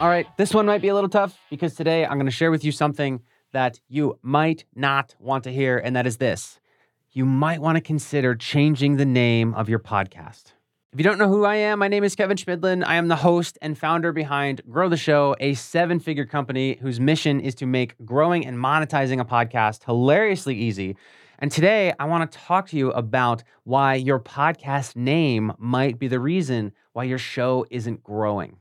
All right, this one might be a little tough because today I'm going to share with you something that you might not want to hear, and that is this. You might want to consider changing the name of your podcast. If you don't know who I am, my name is Kevin Chemidlin. I am the host and founder behind Grow the Show, a seven figure company whose mission is to make growing and monetizing a podcast hilariously easy. And today I want to talk to you about why your podcast name might be the reason why your show isn't growing.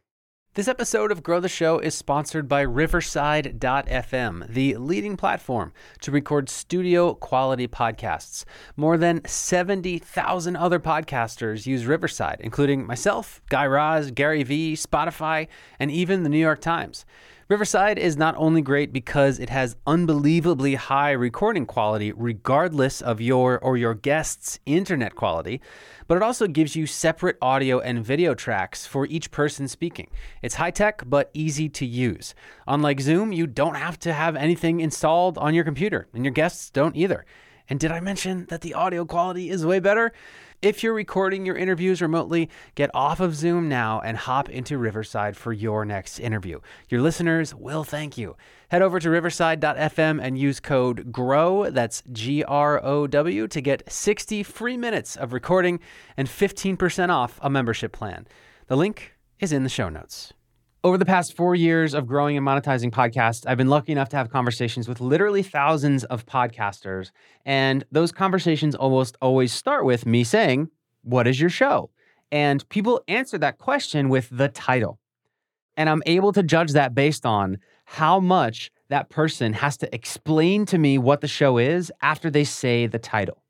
This episode of Grow the Show is sponsored by Riverside.fm, the leading platform to record studio quality podcasts. More than 70,000 other podcasters use Riverside, including myself, Guy Raz, Gary Vee, Spotify, and even the New York Times. Riverside is not only great because it has unbelievably high recording quality, regardless of your or your guest's internet quality, but it also gives you separate audio and video tracks for each person speaking. It's high tech, but easy to use. Unlike Zoom, you don't have to have anything installed on your computer, and your guests don't either. And did I mention that the audio quality is way better? If you're recording your interviews remotely, get off of Zoom now and hop into Riverside for your next interview. Your listeners will thank you. Head over to riverside.fm and use code GROW, that's G R O W, to get 60 free minutes of recording and 15% off a membership plan. The link is in the show notes. Over the past four years of growing and monetizing podcasts, I've been lucky enough to have conversations with literally thousands of podcasters. And those conversations almost always start with me saying, What is your show? And people answer that question with the title. And I'm able to judge that based on how much that person has to explain to me what the show is after they say the title.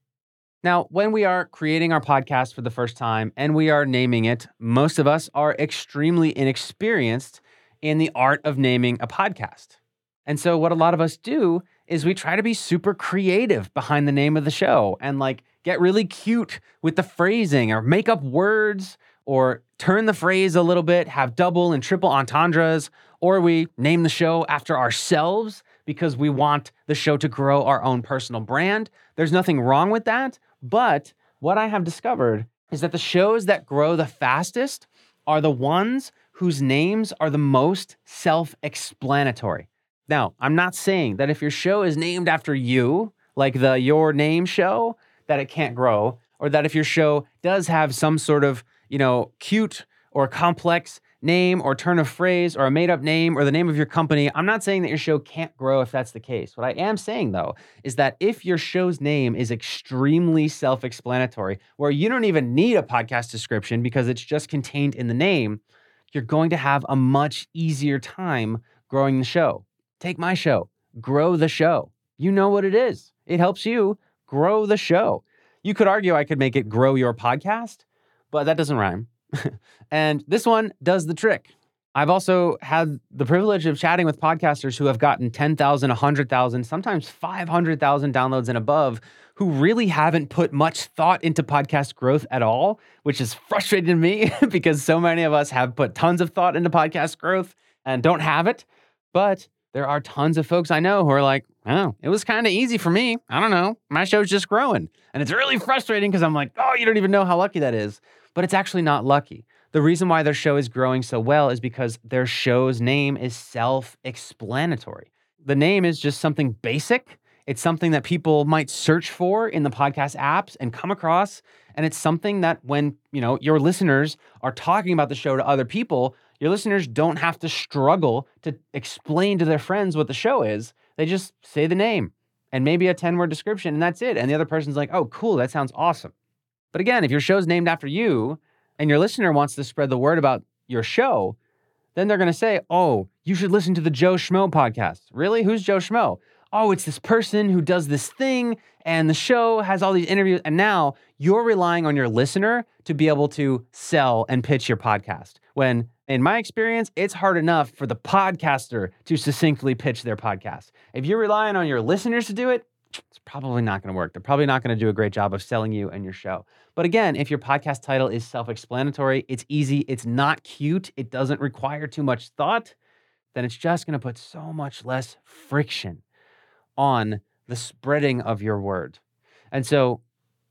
Now, when we are creating our podcast for the first time and we are naming it, most of us are extremely inexperienced in the art of naming a podcast. And so, what a lot of us do is we try to be super creative behind the name of the show and like get really cute with the phrasing or make up words or turn the phrase a little bit, have double and triple entendres, or we name the show after ourselves because we want the show to grow our own personal brand. There's nothing wrong with that. But what I have discovered is that the shows that grow the fastest are the ones whose names are the most self explanatory. Now, I'm not saying that if your show is named after you, like the Your Name show, that it can't grow, or that if your show does have some sort of, you know, cute or complex name or turn of phrase or a made up name or the name of your company. I'm not saying that your show can't grow if that's the case. What I am saying though is that if your show's name is extremely self explanatory, where you don't even need a podcast description because it's just contained in the name, you're going to have a much easier time growing the show. Take my show, grow the show. You know what it is, it helps you grow the show. You could argue I could make it grow your podcast, but that doesn't rhyme. and this one does the trick. I've also had the privilege of chatting with podcasters who have gotten 10,000, 100,000, sometimes 500,000 downloads and above who really haven't put much thought into podcast growth at all, which is frustrating to me because so many of us have put tons of thought into podcast growth and don't have it. But there are tons of folks I know who are like, oh, it was kind of easy for me. I don't know. My show's just growing. And it's really frustrating because I'm like, oh, you don't even know how lucky that is but it's actually not lucky. The reason why their show is growing so well is because their show's name is self explanatory. The name is just something basic. It's something that people might search for in the podcast apps and come across. And it's something that when, you know, your listeners are talking about the show to other people, your listeners don't have to struggle to explain to their friends what the show is. They just say the name and maybe a 10 word description, and that's it. And the other person's like, oh, cool, that sounds awesome. But again, if your show's named after you and your listener wants to spread the word about your show, then they're going to say, oh, you should listen to the Joe Schmo podcast. Really? Who's Joe Schmo? Oh, it's this person who does this thing and the show has all these interviews. And now you're relying on your listener to be able to sell and pitch your podcast. When, in my experience, it's hard enough for the podcaster to succinctly pitch their podcast. If you're relying on your listeners to do it, it's probably not going to work. They're probably not going to do a great job of selling you and your show. But again, if your podcast title is self explanatory, it's easy, it's not cute, it doesn't require too much thought, then it's just going to put so much less friction on the spreading of your word. And so,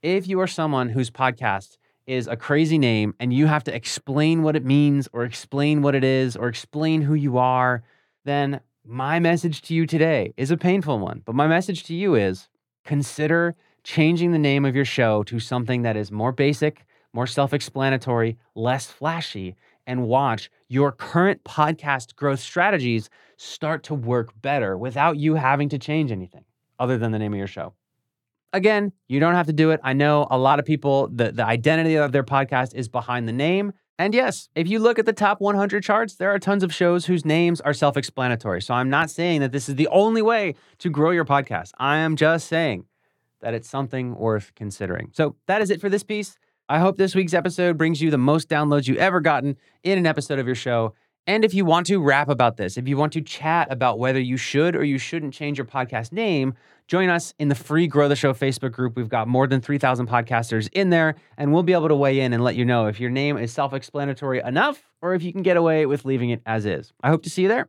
if you are someone whose podcast is a crazy name and you have to explain what it means or explain what it is or explain who you are, then my message to you today is a painful one. But my message to you is consider changing the name of your show to something that is more basic, more self explanatory, less flashy, and watch your current podcast growth strategies start to work better without you having to change anything other than the name of your show. Again, you don't have to do it. I know a lot of people, the, the identity of their podcast is behind the name. And yes, if you look at the top 100 charts, there are tons of shows whose names are self explanatory. So I'm not saying that this is the only way to grow your podcast. I am just saying that it's something worth considering. So that is it for this piece. I hope this week's episode brings you the most downloads you ever gotten in an episode of your show. And if you want to rap about this, if you want to chat about whether you should or you shouldn't change your podcast name, join us in the free Grow the Show Facebook group. We've got more than 3,000 podcasters in there, and we'll be able to weigh in and let you know if your name is self explanatory enough or if you can get away with leaving it as is. I hope to see you there.